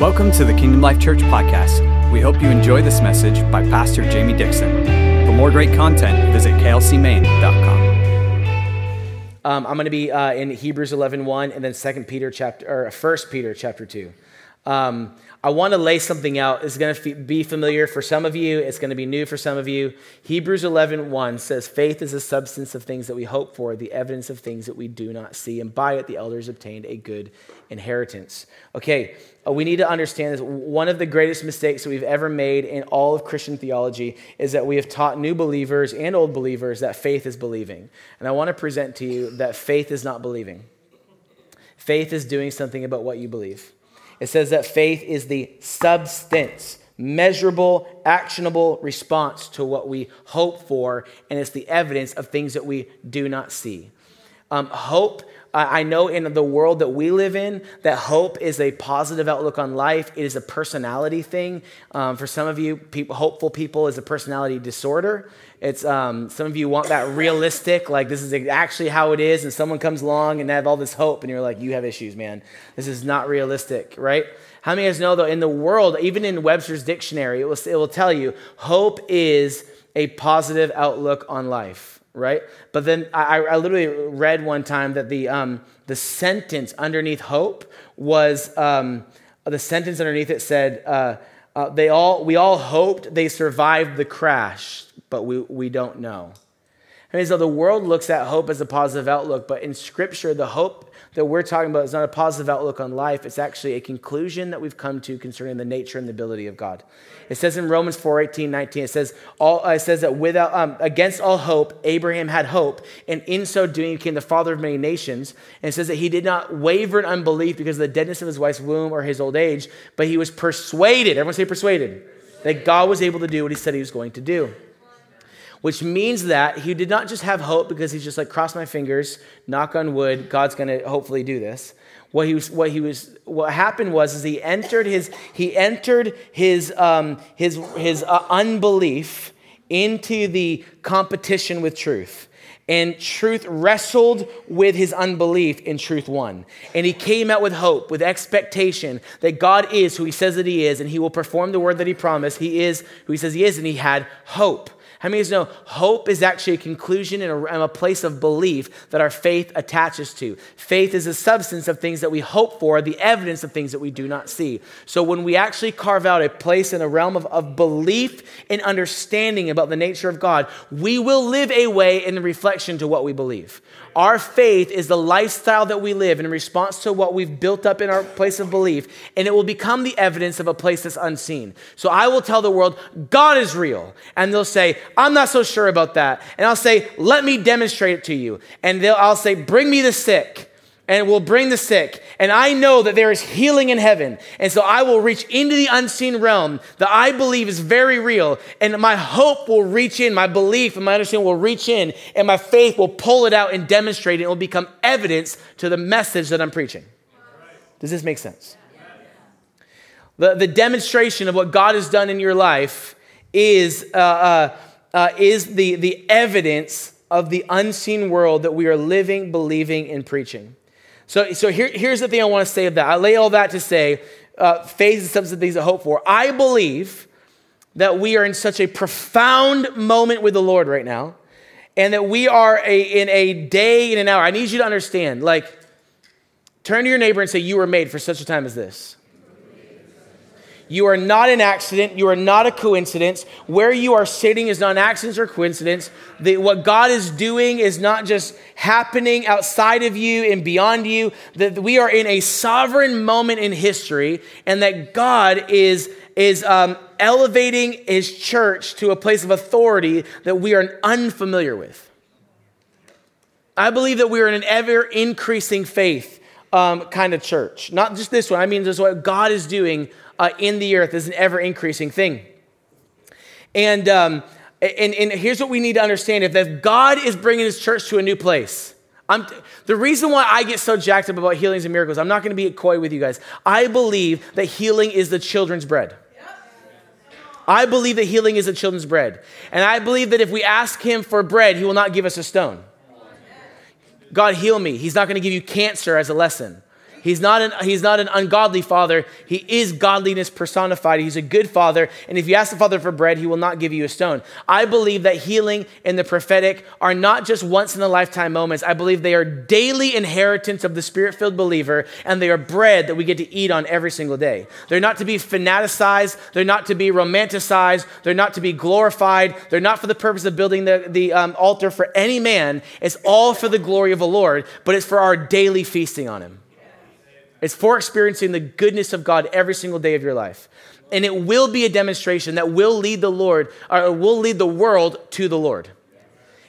Welcome to the Kingdom Life Church podcast. We hope you enjoy this message by Pastor Jamie Dixon. For more great content, visit klcmaine.com. Um, I'm going to be uh, in Hebrews 11, 1, and then 2 Peter chapter, or 1 Peter chapter 2. Um, I want to lay something out. It's going to be familiar for some of you. It's going to be new for some of you. Hebrews 11, 1 says, Faith is the substance of things that we hope for, the evidence of things that we do not see. And by it, the elders obtained a good inheritance. Okay, uh, we need to understand this. One of the greatest mistakes that we've ever made in all of Christian theology is that we have taught new believers and old believers that faith is believing. And I want to present to you that faith is not believing, faith is doing something about what you believe. It says that faith is the substance, measurable, actionable response to what we hope for, and it's the evidence of things that we do not see. Um, hope I know in the world that we live in that hope is a positive outlook on life. It is a personality thing. Um, for some of you, people, hopeful people is a personality disorder. It's um, some of you want that realistic, like this is actually how it is, and someone comes along and they have all this hope, and you're like, you have issues, man. This is not realistic, right? How many of guys know though in the world, even in Webster's dictionary, it will, it will tell you hope is a positive outlook on life right? But then I, I literally read one time that the, um, the sentence underneath hope was um, the sentence underneath it said, uh, uh, they all, we all hoped they survived the crash, but we, we don't know. I mean, so the world looks at hope as a positive outlook, but in Scripture, the hope that we're talking about is not a positive outlook on life. It's actually a conclusion that we've come to concerning the nature and the ability of God. It says in Romans 4 18, 19, it says, all, uh, it says that without, um, against all hope, Abraham had hope, and in so doing became the father of many nations. And it says that he did not waver in unbelief because of the deadness of his wife's womb or his old age, but he was persuaded. Everyone say persuaded. That God was able to do what he said he was going to do which means that he did not just have hope because he's just like, cross my fingers, knock on wood, God's going to hopefully do this. What he was, what he was, what happened was, is he entered his, he entered his, um, his, his uh, unbelief into the competition with truth. And truth wrestled with his unbelief, and truth won. And he came out with hope, with expectation that God is who he says that he is, and he will perform the word that he promised. He is who he says he is, and he had hope. How many of you know hope is actually a conclusion and a, and a, place of belief that our faith attaches to? Faith is a substance of things that we hope for, the evidence of things that we do not see. So when we actually carve out a place in a realm of, of belief and understanding about the nature of God, we will live a way in reflection to what we believe. Our faith is the lifestyle that we live in response to what we've built up in our place of belief, and it will become the evidence of a place that's unseen. So I will tell the world, God is real. And they'll say, I'm not so sure about that. And I'll say, let me demonstrate it to you. And they'll, I'll say, bring me the sick and will bring the sick. And I know that there is healing in heaven. And so I will reach into the unseen realm that I believe is very real. And my hope will reach in, my belief and my understanding will reach in, and my faith will pull it out and demonstrate it. It will become evidence to the message that I'm preaching. Does this make sense? The, the demonstration of what God has done in your life is, uh, uh, uh, is the, the evidence of the unseen world that we are living, believing, and preaching. So, so here, here's the thing I want to say of that. I lay all that to say uh, faith is substance of things to hope for. I believe that we are in such a profound moment with the Lord right now, and that we are a, in a day, in an hour. I need you to understand, like, turn to your neighbor and say, You were made for such a time as this. You are not an accident. You are not a coincidence. Where you are sitting is not an accident or coincidence. The, what God is doing is not just happening outside of you and beyond you. That we are in a sovereign moment in history, and that God is is um, elevating His church to a place of authority that we are unfamiliar with. I believe that we are in an ever increasing faith um, kind of church. Not just this one. I mean, just what God is doing uh, in the earth is an ever increasing thing. And, um, and, and here's what we need to understand if, God is bringing his church to a new place, I'm, the reason why I get so jacked up about healings and miracles, I'm not going to be coy with you guys. I believe that healing is the children's bread. I believe that healing is the children's bread. And I believe that if we ask him for bread, he will not give us a stone. God, heal me. He's not going to give you cancer as a lesson. He's not, an, he's not an ungodly father. He is godliness personified. He's a good father. And if you ask the father for bread, he will not give you a stone. I believe that healing and the prophetic are not just once in a lifetime moments. I believe they are daily inheritance of the spirit filled believer, and they are bread that we get to eat on every single day. They're not to be fanaticized, they're not to be romanticized, they're not to be glorified, they're not for the purpose of building the, the um, altar for any man. It's all for the glory of the Lord, but it's for our daily feasting on Him. It's for experiencing the goodness of God every single day of your life. And it will be a demonstration that will lead the Lord, or will lead the world to the Lord.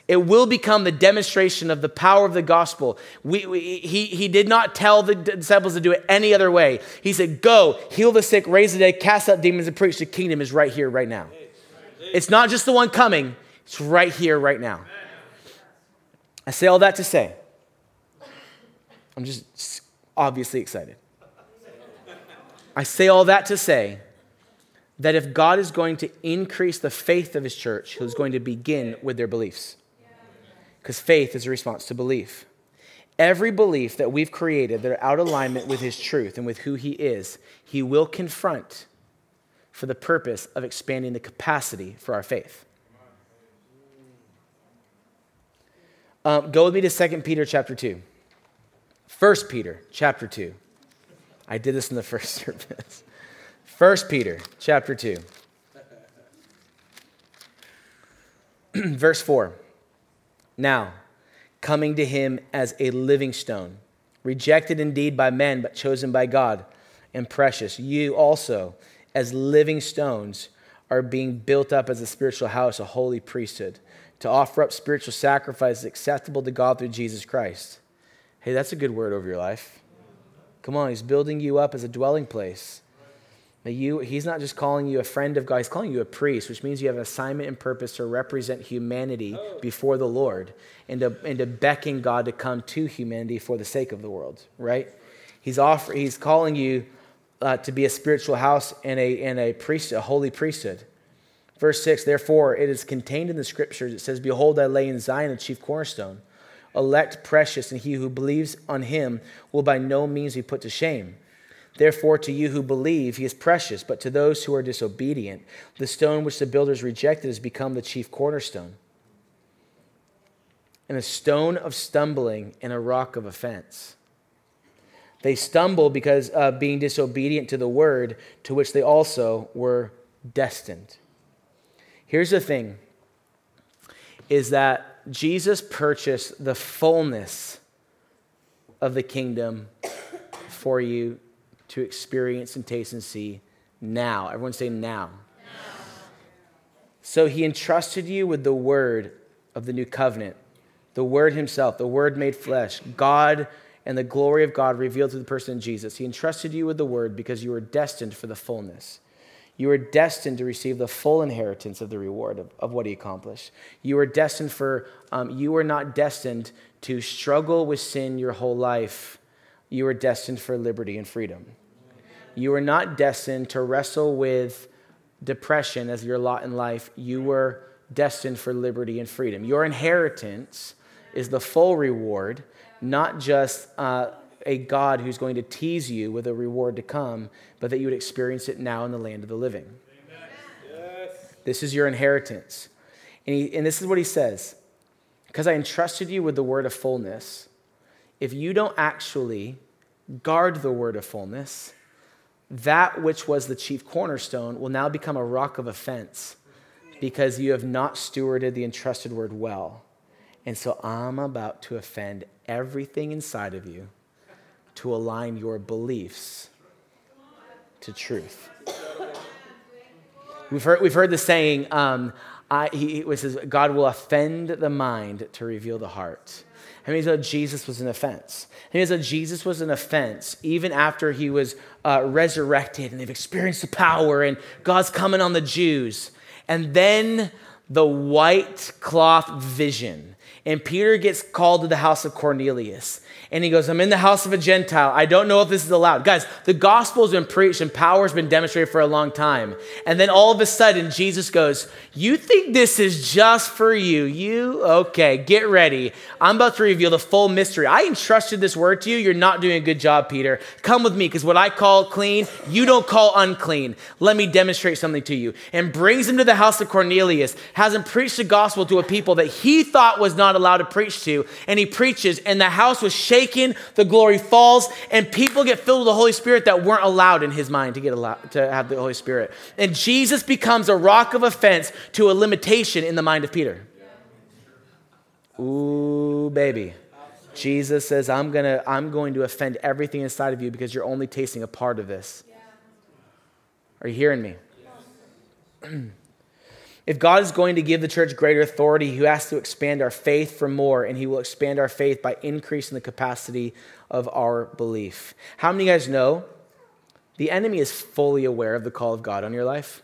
It will become the demonstration of the power of the gospel. We, we, he, he did not tell the disciples to do it any other way. He said, Go, heal the sick, raise the dead, cast out demons, and preach the kingdom is right here, right now. It's not just the one coming, it's right here, right now. I say all that to say, I'm just obviously excited. I say all that to say that if God is going to increase the faith of his church, he's going to begin with their beliefs. Because faith is a response to belief. Every belief that we've created that are out of alignment with his truth and with who he is, he will confront for the purpose of expanding the capacity for our faith. Um, go with me to 2 Peter chapter 2. 1 Peter chapter 2. I did this in the first service. 1 Peter chapter 2. Verse 4. Now, coming to him as a living stone, rejected indeed by men, but chosen by God and precious, you also, as living stones, are being built up as a spiritual house, a holy priesthood, to offer up spiritual sacrifices acceptable to God through Jesus Christ. Hey, that's a good word over your life. Come on, he's building you up as a dwelling place. That you, he's not just calling you a friend of God, he's calling you a priest, which means you have an assignment and purpose to represent humanity before the Lord and to, and to beckon God to come to humanity for the sake of the world, right? He's, offer, he's calling you uh, to be a spiritual house and a, and a priest, a holy priesthood. Verse 6 Therefore, it is contained in the scriptures. It says, Behold, I lay in Zion a chief cornerstone elect, precious, and he who believes on him will by no means be put to shame. Therefore, to you who believe, he is precious, but to those who are disobedient, the stone which the builders rejected has become the chief cornerstone, and a stone of stumbling and a rock of offense. They stumble because of being disobedient to the word to which they also were destined. Here's the thing is that Jesus purchased the fullness of the kingdom for you to experience and taste and see now. Everyone say now. now. So he entrusted you with the word of the new covenant, the word himself, the word made flesh, God and the glory of God revealed through the person of Jesus. He entrusted you with the word because you were destined for the fullness. You are destined to receive the full inheritance of the reward of, of what he accomplished. You are destined for, um, you are not destined to struggle with sin your whole life. You are destined for liberty and freedom. You are not destined to wrestle with depression as your lot in life. You were destined for liberty and freedom. Your inheritance is the full reward, not just uh, a God who's going to tease you with a reward to come, but that you would experience it now in the land of the living. Yes. This is your inheritance. And, he, and this is what he says Because I entrusted you with the word of fullness, if you don't actually guard the word of fullness, that which was the chief cornerstone will now become a rock of offense because you have not stewarded the entrusted word well. And so I'm about to offend everything inside of you to align your beliefs to truth. We've heard, we've heard the saying, um, I, he, says, God will offend the mind to reveal the heart. I mean, so Jesus was an offense. I mean, so Jesus was an offense even after he was uh, resurrected and they've experienced the power and God's coming on the Jews. And then the white cloth vision And Peter gets called to the house of Cornelius. And he goes, I'm in the house of a Gentile. I don't know if this is allowed. Guys, the gospel's been preached and power has been demonstrated for a long time. And then all of a sudden, Jesus goes, You think this is just for you? You? Okay, get ready. I'm about to reveal the full mystery. I entrusted this word to you. You're not doing a good job, Peter. Come with me, because what I call clean, you don't call unclean. Let me demonstrate something to you. And brings him to the house of Cornelius, has him preach the gospel to a people that he thought was not allowed to preach to. And he preaches, and the house was shaken shaken, the glory falls, and people get filled with the Holy Spirit that weren't allowed in his mind to get allowed, to have the Holy Spirit. And Jesus becomes a rock of offense to a limitation in the mind of Peter. Ooh, baby. Jesus says, I'm, gonna, I'm going to offend everything inside of you because you're only tasting a part of this. Are you hearing me? If God is going to give the church greater authority, He has to expand our faith for more, and He will expand our faith by increasing the capacity of our belief. How many of you guys know the enemy is fully aware of the call of God on your life?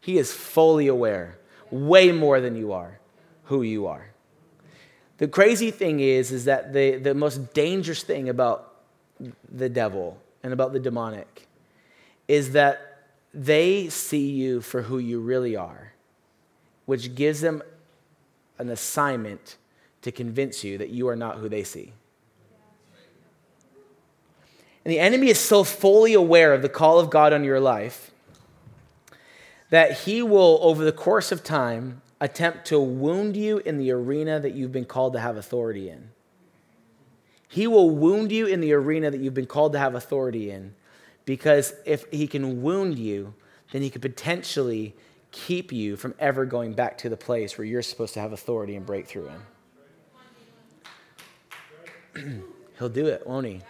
He is fully aware, way more than you are, who you are. The crazy thing is, is that the, the most dangerous thing about the devil and about the demonic is that they see you for who you really are, which gives them an assignment to convince you that you are not who they see. And the enemy is so fully aware of the call of God on your life that he will, over the course of time, attempt to wound you in the arena that you've been called to have authority in. He will wound you in the arena that you've been called to have authority in because if he can wound you, then he could potentially keep you from ever going back to the place where you're supposed to have authority and breakthrough in. He'll do it, won't he?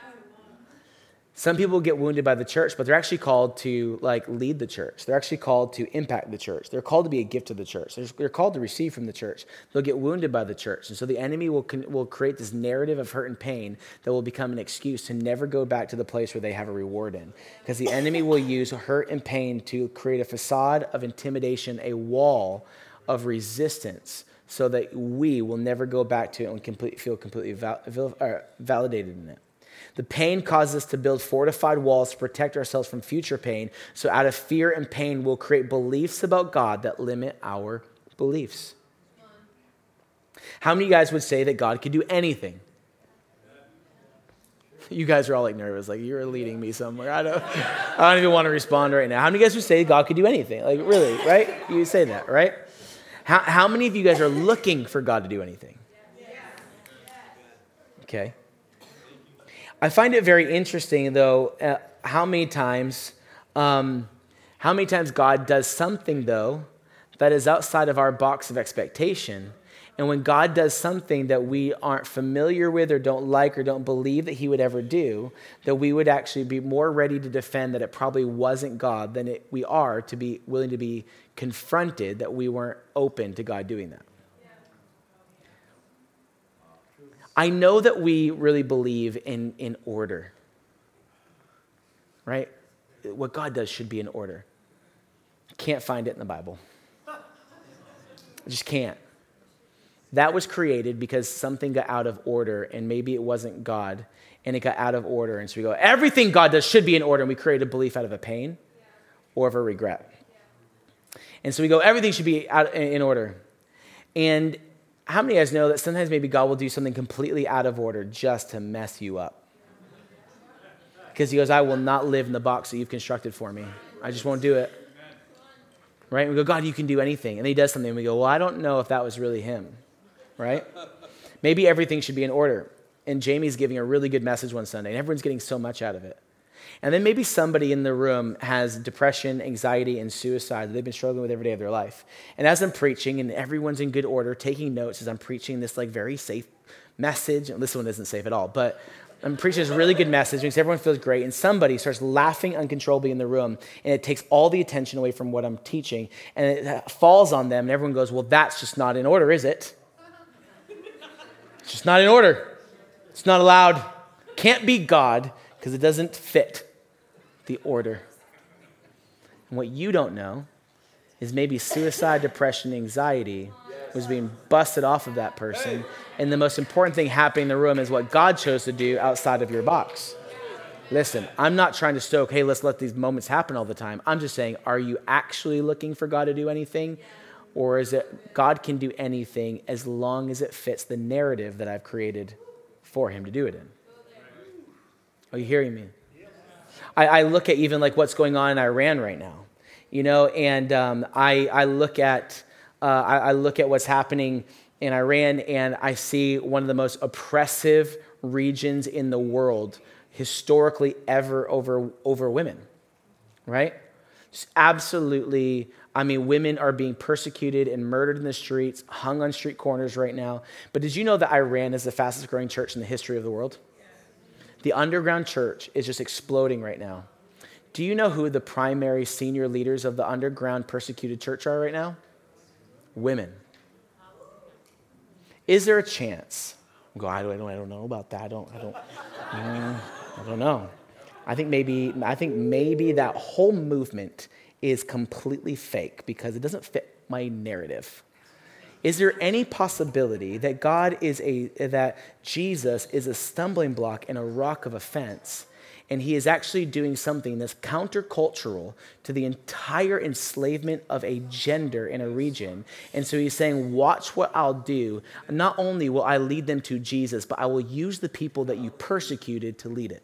Some people get wounded by the church, but they're actually called to like lead the church. They're actually called to impact the church. They're called to be a gift to the church. They're, called to receive from the church. They'll get wounded by the church. And so the enemy will, will create this narrative of hurt and pain that will become an excuse to never go back to the place where they have a reward in. Because the enemy will use hurt and pain to create a facade of intimidation, a wall of resistance so that we will never go back to it and complete, feel completely val, uh, validated in it. The pain causes us to build fortified walls to protect ourselves from future pain. So, out of fear and pain, we'll create beliefs about God that limit our beliefs. How many of you guys would say that God could do anything? You guys are all like nervous, like you're leading me somewhere. I don't, I don't even want to respond right now. How many of you guys would say God could do anything? Like, really, right? You say that, right? How, how many of you guys are looking for God to do anything? Okay. I find it very interesting, though, uh, how many times, um, how many times God does something, though, that is outside of our box of expectation. And when God does something that we aren't familiar with or don't like or don't believe that He would ever do, that we would actually be more ready to defend that it probably wasn't God than it, we are to be willing to be confronted that we weren't open to God doing that. I know that we really believe in, in order, right? What God does should be in order. Can't find it in the Bible. I just can't. That was created because something got out of order, and maybe it wasn't God, and it got out of order. And so we go, everything God does should be in order, and we create a belief out of a pain or of a regret. And so we go, everything should be out in order. And how many of you guys know that sometimes maybe God will do something completely out of order just to mess you up? Because he goes, I will not live in the box that you've constructed for me. I just won't do it. Right? And we go, God, you can do anything. And he does something. And we go, Well, I don't know if that was really him. Right? Maybe everything should be in order. And Jamie's giving a really good message one Sunday, and everyone's getting so much out of it. And then maybe somebody in the room has depression, anxiety, and suicide that they've been struggling with every day of their life. And as I'm preaching, and everyone's in good order, taking notes as I'm preaching this like very safe message. This one isn't safe at all, but I'm preaching this really good message, makes everyone feels great, and somebody starts laughing uncontrollably in the room, and it takes all the attention away from what I'm teaching, and it uh, falls on them, and everyone goes, Well, that's just not in order, is it? It's just not in order. It's not allowed. Can't be God because it doesn't fit the order. And what you don't know is maybe suicide, depression, anxiety was being busted off of that person. And the most important thing happening in the room is what God chose to do outside of your box. Listen, I'm not trying to stoke, hey, let's let these moments happen all the time. I'm just saying, are you actually looking for God to do anything? Or is it God can do anything as long as it fits the narrative that I've created for him to do it in? Are you hearing me? I, I look at even like what's going on in Iran right now, you know, and um, I, I look at uh, I, I look at what's happening in Iran and I see one of the most oppressive regions in the world historically ever over, over women, right? Just absolutely, I mean, women are being persecuted and murdered in the streets, hung on street corners right now. But did you know that Iran is the fastest growing church in the history of the world? The underground church is just exploding right now. Do you know who the primary senior leaders of the underground persecuted church are right now? Women. Is there a chance? Go, I don't, I don't know about that. I don't, I don't. Mm. I don't know. I think maybe I think maybe that whole movement is completely fake because it doesn't fit my narrative. Is there any possibility that God is a that Jesus is a stumbling block and a rock of offense and he is actually doing something that's countercultural to the entire enslavement of a gender in a region. And so he's saying, Watch what I'll do. Not only will I lead them to Jesus, but I will use the people that you persecuted to lead it.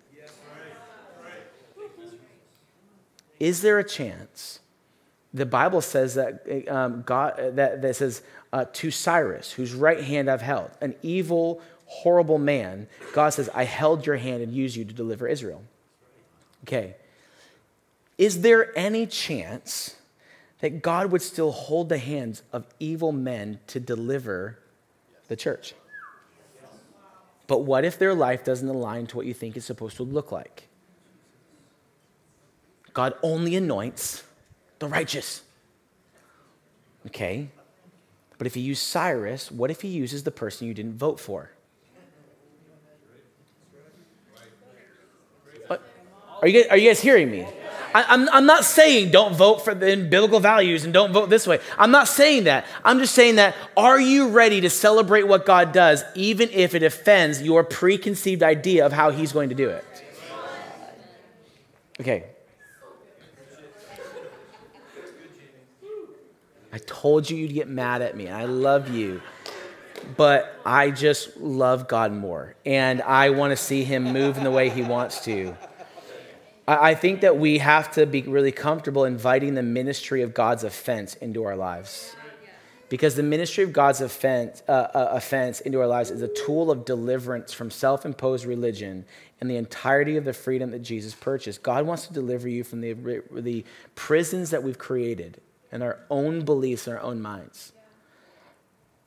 Is there a chance? The Bible says that um, God that, that says uh, to Cyrus, whose right hand I've held, an evil, horrible man. God says, "I held your hand and used you to deliver Israel." Okay. Is there any chance that God would still hold the hands of evil men to deliver the church? But what if their life doesn't align to what you think it's supposed to look like? God only anoints the righteous. Okay? But if he used Cyrus, what if he uses the person you didn't vote for? Are you guys, are you guys hearing me? I, I'm, I'm not saying don't vote for the biblical values and don't vote this way. I'm not saying that. I'm just saying that are you ready to celebrate what God does, even if it offends your preconceived idea of how He's going to do it? Okay. I told you you'd get mad at me. I love you. But I just love God more. And I want to see Him move in the way He wants to. I think that we have to be really comfortable inviting the ministry of God's offense into our lives. Because the ministry of God's offense, uh, uh, offense into our lives is a tool of deliverance from self imposed religion and the entirety of the freedom that Jesus purchased. God wants to deliver you from the, the prisons that we've created and our own beliefs and our own minds.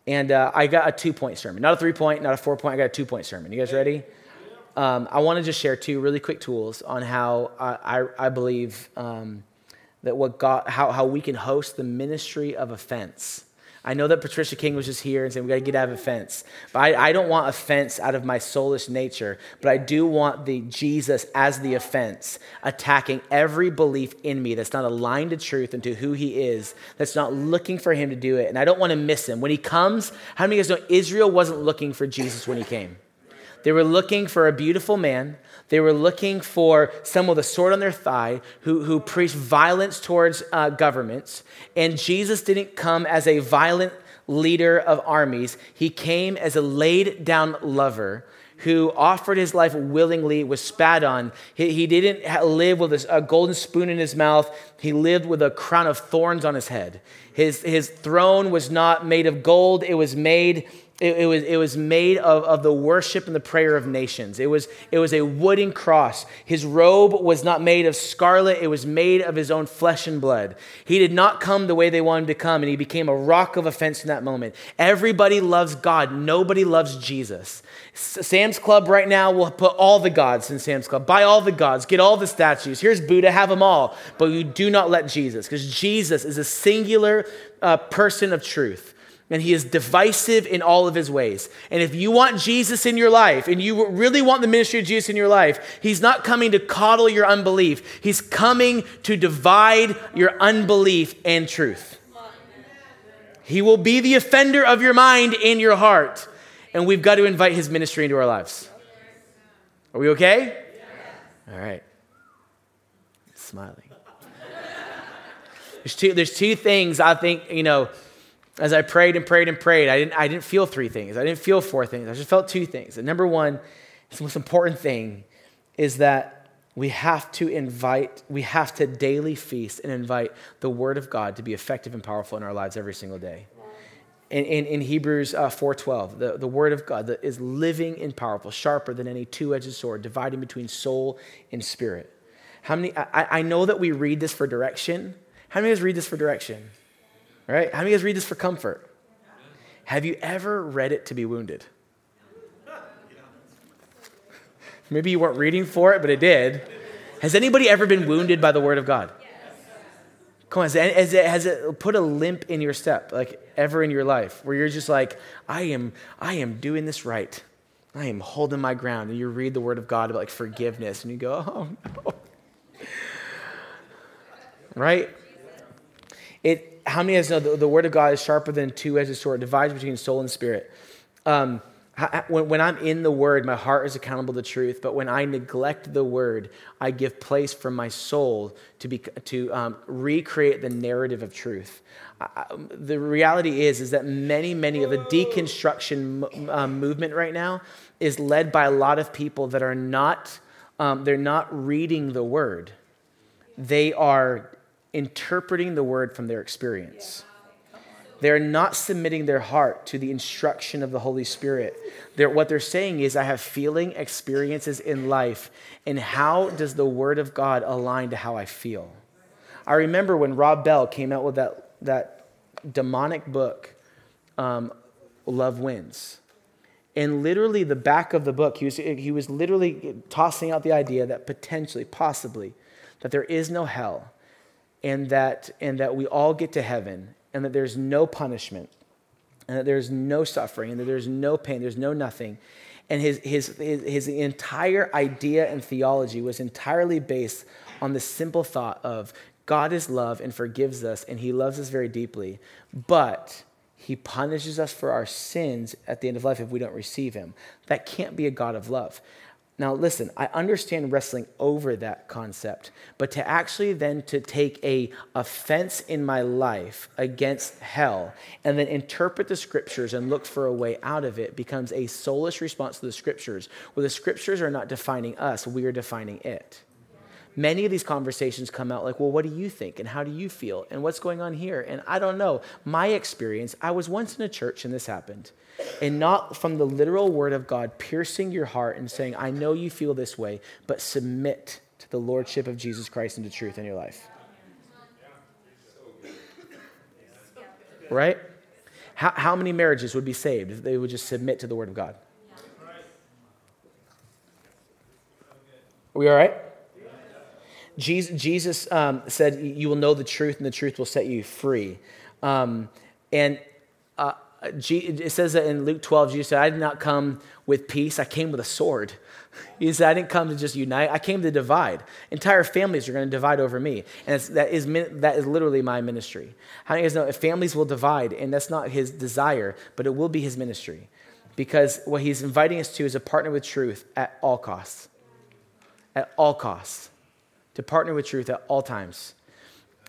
And uh, I got a two point sermon, not a three point, not a four point, I got a two point sermon. You guys ready? Um, I want to just share two really quick tools on how I, I, I believe um, that what God, how, how we can host the ministry of offense. I know that Patricia King was just here and saying we got to get out of offense. But I, I don't want offense out of my soulish nature, but I do want the Jesus as the offense, attacking every belief in me that's not aligned to truth and to who he is, that's not looking for him to do it. And I don't want to miss him. When he comes, how many of you guys know Israel wasn't looking for Jesus when he came? They were looking for a beautiful man. They were looking for someone with a sword on their thigh who, who preached violence towards uh, governments. And Jesus didn't come as a violent leader of armies, he came as a laid down lover who offered his life willingly, was spat on. He, he didn't live with a, a, golden spoon in his mouth, he lived with a crown of thorns on his head. His, his throne was not made of gold, it was made it, it, was, it was made of, of the worship and the prayer of nations. It was, it was a wooden cross. His robe was not made of scarlet, it was made of his own flesh and blood. He did not come the way they wanted to come, and he became a rock of offense in that moment. Everybody loves God, nobody loves Jesus. Sam's Club right now will put all the gods in Sam's Club. Buy all the gods, get all the statues. Here's Buddha, have them all. But you do not let Jesus, because Jesus is a singular uh, person of truth and he is divisive in all of his ways. And if you want Jesus in your life and you really want the ministry of Jesus in your life, he's not coming to coddle your unbelief, he's coming to divide your unbelief and truth. He will be the offender of your mind and your heart. And we've got to invite his ministry into our lives. Are we okay? All right. Smiling. There's two, there's two things I think, you know, as I prayed and prayed and prayed, I didn't, I didn't feel three things. I didn't feel four things. I just felt two things. And number one, the most important thing is that we have to invite, we have to daily feast and invite the Word of God to be effective and powerful in our lives every single day. In, in, in Hebrews uh, 4.12, the, the Word of God that is living and powerful, sharper than any two-edged sword, dividing between soul and spirit. How many, I, I know that we read this for direction. How many of us read this for direction? Right? How many of us read this for comfort? Have you ever read it to be wounded? Maybe you weren't reading for it, but it did. Has anybody ever been wounded by the word of God? Come on, has it, has it, has it put a limp in your step, like ever in your life, where you're just like, I am, I am doing this right. I am holding my ground. And you read the word of God about like forgiveness, and you go, oh no. Right? It, how many of us know the, the word of God is sharper than two-edged sword, divides between soul and spirit. Um, when I'm in the word, my heart is accountable to truth. But when I neglect the word, I give place for my soul to, be, to um, recreate the narrative of truth. the reality is, is that many, many of the deconstruction um, movement right now is led by a lot of people that are not, um, they're not reading the word. They are interpreting the word from their experience. They're not submitting their heart to the instruction of the Holy Spirit. They're, what they're saying is, I have feeling experiences in life, and how does the Word of God align to how I feel? I remember when Rob Bell came out with that, that demonic book, um, Love Wins. And literally, the back of the book, he was, he was literally tossing out the idea that potentially, possibly, that there is no hell and that, and that we all get to heaven and that there's no punishment, and that there's no suffering, and that there's no pain, there's no nothing. And his, his, his, his entire idea and theology was entirely based on the simple thought of God is love and forgives us, and he loves us very deeply, but he punishes us for our sins at the end of life if we don't receive him. That can't be a God of love. Now listen, I understand wrestling over that concept, but to actually then to take a offense in my life against hell and then interpret the scriptures and look for a way out of it becomes a soulless response to the scriptures, where the scriptures are not defining us, we are defining it many of these conversations come out like, well, what do you think? And how do you feel? And what's going on here? And I don't know. My experience, I was once in a church and this happened. And not from the literal word of God piercing your heart and saying, I know you feel this way, but submit to the lordship of Jesus Christ and to truth in your life. Right? How, how many marriages would be saved if they would just submit to the word of God? Are we all right? Jesus, Jesus um, said, You will know the truth, and the truth will set you free. Um, and uh, it says that in Luke 12, Jesus said, I did not come with peace, I came with a sword. He said, I didn't come to just unite, I came to divide. Entire families are going to divide over me. And that, is, that is literally my ministry. How of you guys know if families will divide, and that's not his desire, but it will be his ministry? Because what he's inviting us to is a partner with truth at all costs. At all costs to partner with truth at all times.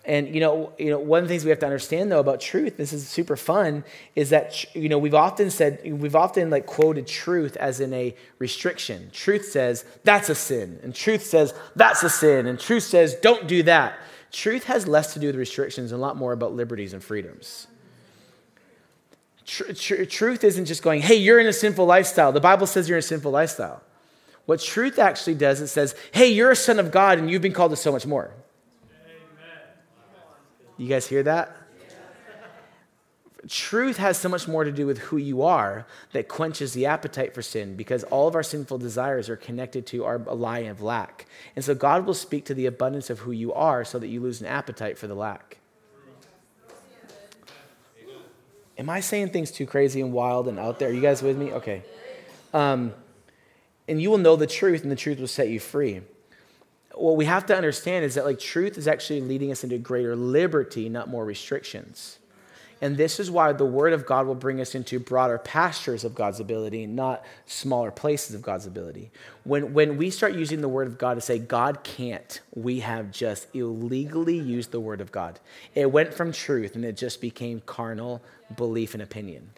And you know, you know, one of the things we have to understand though about truth, this is super fun, is that you know we've often said we've often like quoted truth as in a restriction. Truth says that's a sin, and truth says that's a sin, and truth says don't do that. Truth has less to do with restrictions and a lot more about liberties and freedoms. Tr- tr- truth isn't just going, hey, you're in a sinful lifestyle. The Bible says you're in a sinful lifestyle. What truth actually does, it says, hey, you're a son of God and you've been called to so much more. You guys hear that? Truth has so much more to do with who you are that quenches the appetite for sin because all of our sinful desires are connected to our lie of lack. And so God will speak to the abundance of who you are so that you lose an appetite for the lack. Am I saying things too crazy and wild and out there? Are you guys with me? Okay. Um, and you will know the truth, and the truth will set you free. What we have to understand is that like truth is actually leading us into greater liberty, not more restrictions. And this is why the Word of God will bring us into broader pastures of God's ability, not smaller places of God's ability. When, when we start using the Word of God to say, God can't, we have just illegally used the Word of God. It went from truth and it just became carnal belief and opinion.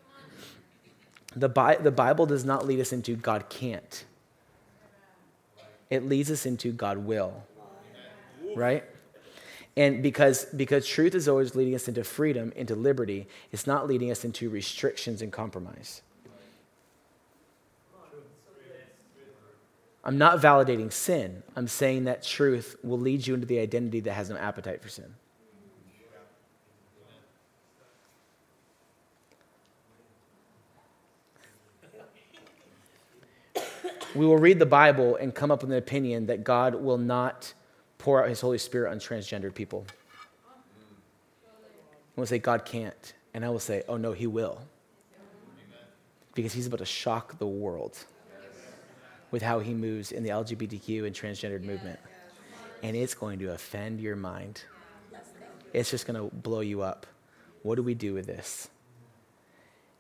The, Bi- the Bible does not lead us into God can't, it leads us into God will. Right? And because, because truth is always leading us into freedom, into liberty, it's not leading us into restrictions and compromise. I'm not validating sin. I'm saying that truth will lead you into the identity that has no appetite for sin. We will read the Bible and come up with an opinion that God will not pour out his Holy Spirit on transgendered people. I will say, God can't. And I will say, oh no, he will. Because he's about to shock the world with how he moves in the LGBTQ and transgendered movement. And it's going to offend your mind. It's just going to blow you up. What do we do with this?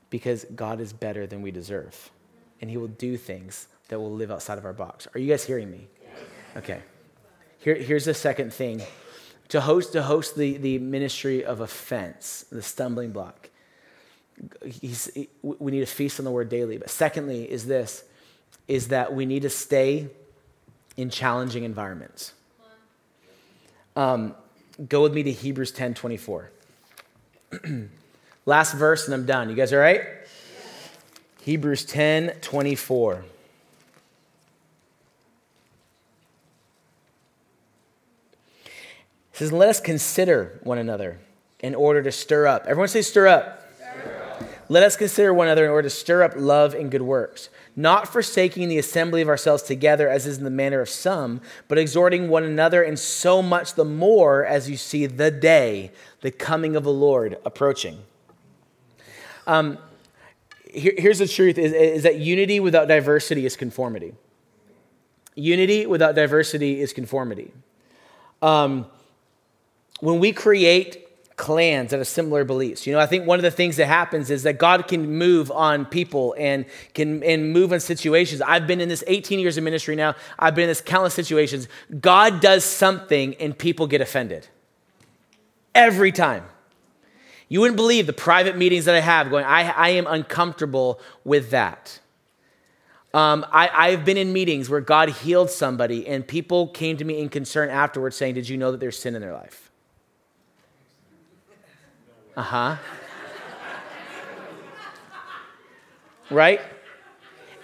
Because God is better than we deserve. And he will do things that will live outside of our box. Are you guys hearing me? Okay. Here, here's the second thing to host, to host the, the ministry of offense, the stumbling block. He's, we need to feast on the word daily. But secondly, is this is that we need to stay in challenging environments. Um, go with me to Hebrews 10 24. Last verse, and I'm done. You guys all right? Hebrews 10 24. It says, Let us consider one another in order to stir up. Everyone say, stir up. Let us consider one another in order to stir up love and good works, not forsaking the assembly of ourselves together, as is in the manner of some, but exhorting one another, and so much the more as you see the day, the coming of the Lord approaching. Um, here, here's the truth is, is that unity without diversity is conformity. Unity without diversity is conformity. Um, when we create clans that have similar beliefs. You know, I think one of the things that happens is that God can move on people and can and move on situations. I've been in this 18 years of ministry now. I've been in this countless situations. God does something and people get offended. Every time. You wouldn't believe the private meetings that I have going, I, I am uncomfortable with that. Um, I, I've been in meetings where God healed somebody and people came to me in concern afterwards saying, Did you know that there's sin in their life? Uh huh. right?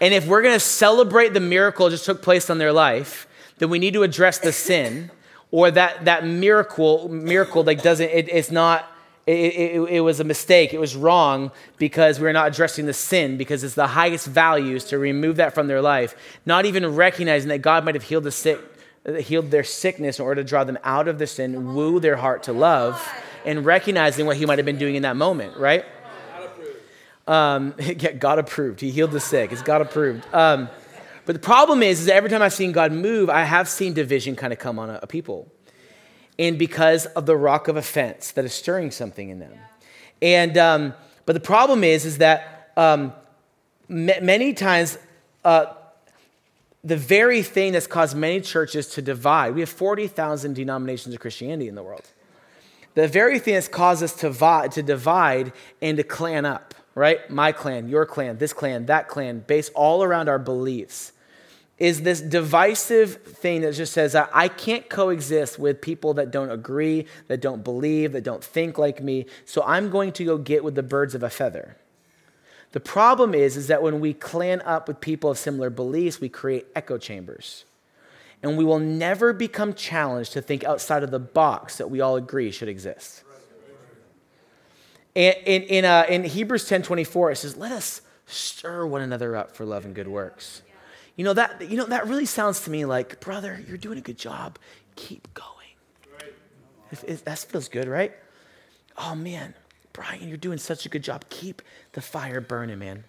And if we're going to celebrate the miracle that just took place on their life, then we need to address the sin or that, that miracle, miracle like doesn't, it, it's not, it, it, it, was a mistake. It was wrong because we're not addressing the sin because it's the highest values to remove that from their life. Not even recognizing that God might have healed the sick, healed their sickness in order to draw them out of the sin, woo their heart to love and recognizing what he might have been doing in that moment, right? Um, God approved. He healed the sick. It's God approved. Um, but the problem is, is every time I've seen God move, I have seen division kind of come on a, a people. And because of the rock of offense that is stirring something in them. And, um, but the problem is, is that um, m- many times uh, the very thing that's caused many churches to divide, we have 40,000 denominations of Christianity in the world the very thing that's caused us to, vi- to divide and to clan up, right? My clan, your clan, this clan, that clan, based all around our beliefs, is this divisive thing that just says, I can't coexist with people that don't agree, that don't believe, that don't think like me, so I'm going to go get with the birds of a feather. The problem is, is that when we clan up with people of similar beliefs, we create echo chambers and we will never become challenged to think outside of the box that we all agree should exist. And in, in, uh, in Hebrews 10 24, it says, Let us stir one another up for love and good works. You know, that, you know, that really sounds to me like, brother, you're doing a good job. Keep going. That feels good, right? Oh, man, Brian, you're doing such a good job. Keep the fire burning, man.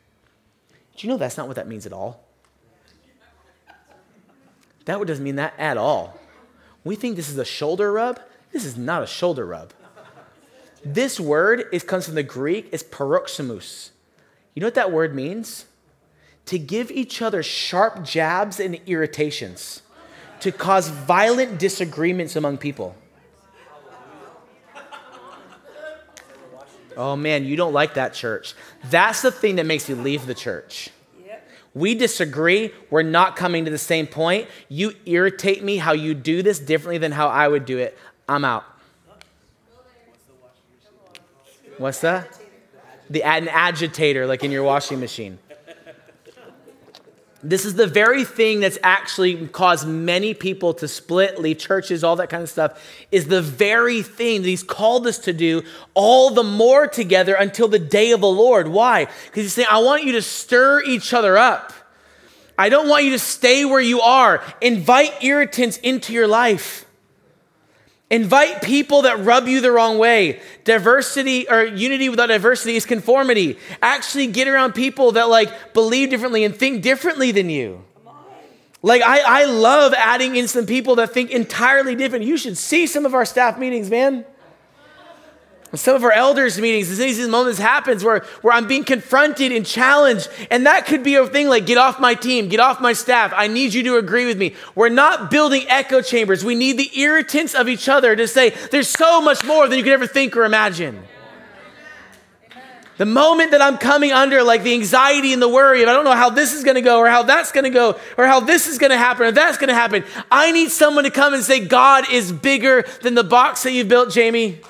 Do you know that's not what that means at all? That doesn't mean that at all. We think this is a shoulder rub. This is not a shoulder rub. This word is, comes from the Greek, it's paroxysmos. You know what that word means? To give each other sharp jabs and irritations, to cause violent disagreements among people. Oh man, you don't like that church. That's the thing that makes you leave the church. We disagree. We're not coming to the same point. You irritate me how you do this differently than how I would do it. I'm out. What's that? The, an agitator, like in your washing machine. This is the very thing that's actually caused many people to split, leave churches, all that kind of stuff, is the very thing that he's called us to do all the more together until the day of the Lord. Why? Because he's saying, I want you to stir each other up. I don't want you to stay where you are. Invite irritants into your life. Invite people that rub you the wrong way. Diversity or unity without diversity is conformity. Actually get around people that like believe differently and think differently than you. Like I, I love adding in some people that think entirely different. You should see some of our staff meetings, man. Some of our elders' meetings, is these moments happens where, where I'm being confronted and challenged. And that could be a thing like, get off my team, get off my staff. I need you to agree with me. We're not building echo chambers. We need the irritants of each other to say, there's so much more than you could ever think or imagine. The moment that I'm coming under like the anxiety and the worry of I don't know how this is going to go or how that's going to go or how this is going to happen or that's going to happen, I need someone to come and say, God is bigger than the box that you've built, Jamie.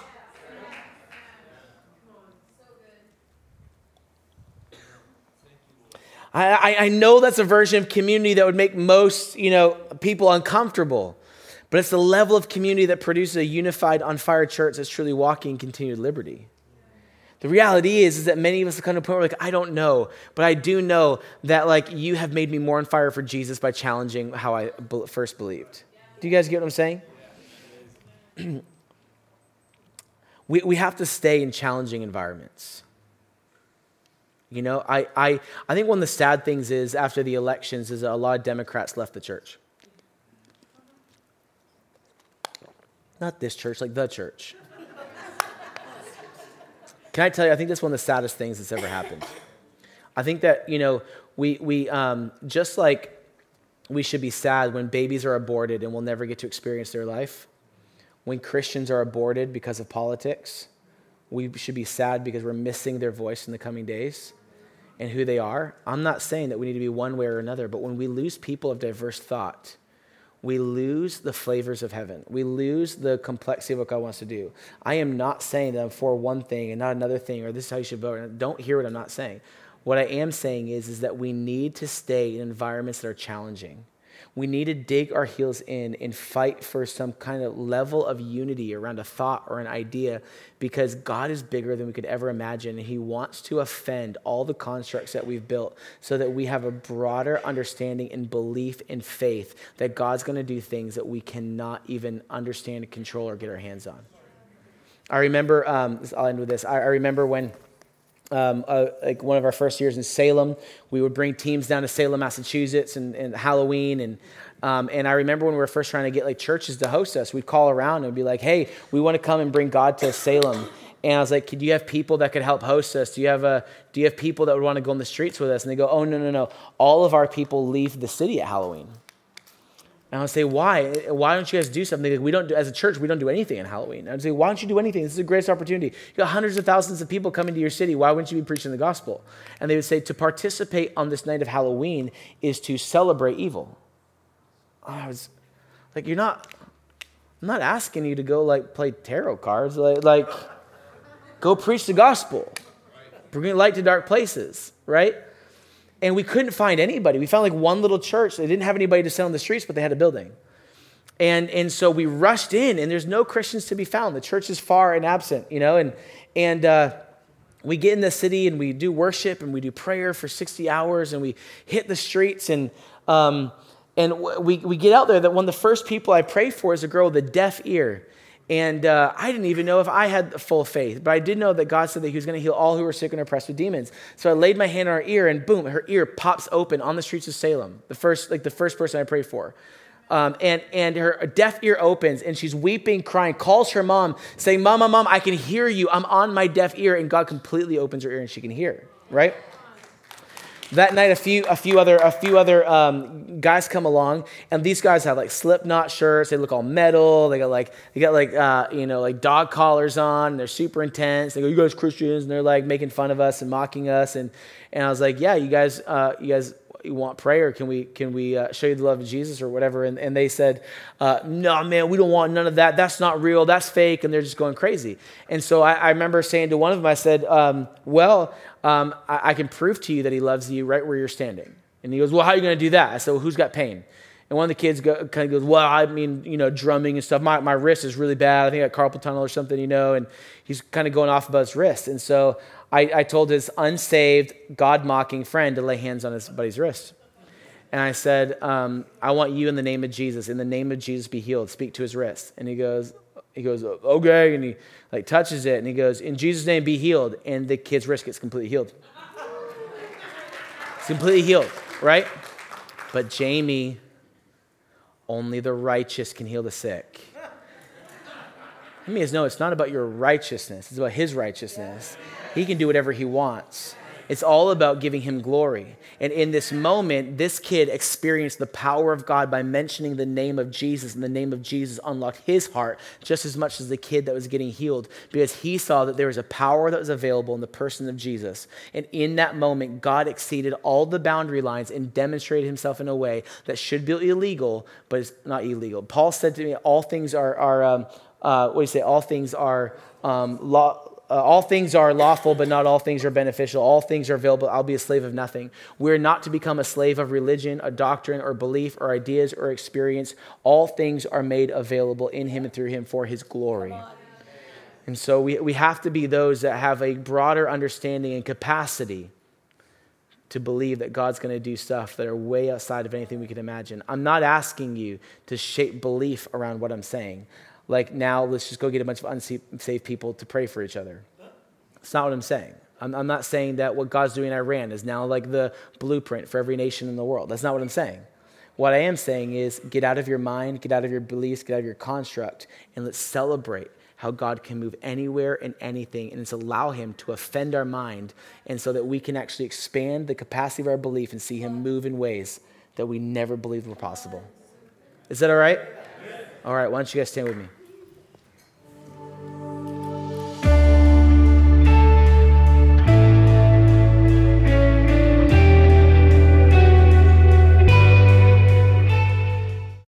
I, I know that's a version of community that would make most, you know, people uncomfortable. But it's the level of community that produces a unified, on fire church that's truly walking in continued liberty. The reality is, is that many of us have come to a point where like, I don't know, but I do know that like you have made me more on fire for Jesus by challenging how I first believed. Do you guys get what I'm saying? we, we have to stay in challenging environments. You know, I, I, I think one of the sad things is after the elections is a lot of Democrats left the church. Not this church, like the church. Can I tell you, I think that's one of the saddest things that's ever happened. I think that, you know, we, we um, just like we should be sad when babies are aborted and we'll never get to experience their life, when Christians are aborted because of politics, we should be sad because we're missing their voice in the coming days and who they are. I'm not saying that we need to be one way or another, but when we lose people of diverse thought, we lose the flavors of heaven. We lose the complexity of what God wants to do. I am not saying that I'm for one thing and not another thing, or this is how you should vote. Don't hear what I'm not saying. What I am saying is, is that we need to stay in environments that are challenging we need to dig our heels in and fight for some kind of level of unity around a thought or an idea because God is bigger than we could ever imagine. And He wants to offend all the constructs that we've built so that we have a broader understanding and belief and faith that God's going to do things that we cannot even understand, control, or get our hands on. I remember, um, I'll end with this. I, I remember when um, uh, like one of our first years in Salem, we would bring teams down to Salem, Massachusetts, and, and Halloween. And um, and I remember when we were first trying to get like churches to host us, we'd call around and be like, "Hey, we want to come and bring God to Salem." And I was like, "Do you have people that could help host us? Do you have a Do you have people that would want to go on the streets with us?" And they go, "Oh no, no, no! All of our people leave the city at Halloween." And I would say, why? Why don't you guys do something? Like we don't do, as a church, we don't do anything on Halloween. I'd say, why don't you do anything? This is the greatest opportunity. You got hundreds of thousands of people coming to your city. Why wouldn't you be preaching the gospel? And they would say, to participate on this night of Halloween is to celebrate evil. I was like, you're not, I'm not asking you to go like play tarot cards. Like, like go preach the gospel. Bring light to dark places, right? And we couldn't find anybody. We found like one little church. They didn't have anybody to sell in the streets, but they had a building. And, and so we rushed in, and there's no Christians to be found. The church is far and absent, you know, and, and uh, we get in the city and we do worship and we do prayer for 60 hours and we hit the streets and, um, and we, we get out there that one of the first people I pray for is a girl with a deaf ear. And uh, I didn't even know if I had full faith, but I did know that God said that He was going to heal all who were sick and oppressed with demons. So I laid my hand on her ear, and boom, her ear pops open on the streets of Salem. The first, like the first person I prayed for. Um, and, and her deaf ear opens and she's weeping, crying, calls her mom, saying, Mama, mom, I can hear you. I'm on my deaf ear. And God completely opens her ear and she can hear, right? That night, a few, a few other, a few other um, guys come along, and these guys have like Slipknot shirts. They look all metal. They got like, they got like, uh, you know, like dog collars on. They're super intense. They go, "You guys Christians?" And they're like making fun of us and mocking us. And and I was like, "Yeah, you guys, uh, you guys you want prayer? Can we can we uh, show you the love of Jesus or whatever?" And, and they said, uh, "No, man, we don't want none of that. That's not real. That's fake." And they're just going crazy. And so I, I remember saying to one of them, I said, um, "Well, um, I, I, can prove to you that He loves you right where you're standing." And he goes, "Well, how are you going to do that?" I said, "Well, who's got pain?" And one of the kids go, kind of goes, Well, I mean, you know, drumming and stuff. My, my wrist is really bad. I think I got carpal tunnel or something, you know. And he's kind of going off about his wrist. And so I, I told his unsaved, God mocking friend to lay hands on his buddy's wrist. And I said, um, I want you in the name of Jesus, in the name of Jesus, be healed. Speak to his wrist. And he goes, he goes, okay. And he like touches it and he goes, in Jesus' name, be healed. And the kid's wrist gets completely healed. It's completely healed, right? But Jamie, only the righteous can heal the sick. Let me just know it's not about your righteousness, it's about his righteousness. He can do whatever he wants. It's all about giving him glory. And in this moment, this kid experienced the power of God by mentioning the name of Jesus, and the name of Jesus unlocked his heart just as much as the kid that was getting healed because he saw that there was a power that was available in the person of Jesus. And in that moment, God exceeded all the boundary lines and demonstrated himself in a way that should be illegal, but it's not illegal. Paul said to me, All things are, are um, uh, what do you say? All things are um, law uh, all things are lawful, but not all things are beneficial. All things are available. I'll be a slave of nothing. We're not to become a slave of religion, a doctrine, or belief, or ideas, or experience. All things are made available in Him and through Him for His glory. And so we, we have to be those that have a broader understanding and capacity to believe that God's going to do stuff that are way outside of anything we can imagine. I'm not asking you to shape belief around what I'm saying like now let's just go get a bunch of unsaved people to pray for each other. That's not what I'm saying. I'm, I'm not saying that what God's doing in Iran is now like the blueprint for every nation in the world. That's not what I'm saying. What I am saying is get out of your mind, get out of your beliefs, get out of your construct, and let's celebrate how God can move anywhere and anything, and let's allow Him to offend our mind, and so that we can actually expand the capacity of our belief and see Him move in ways that we never believed were possible. Is that all right? All right, why don't you guys stand with me?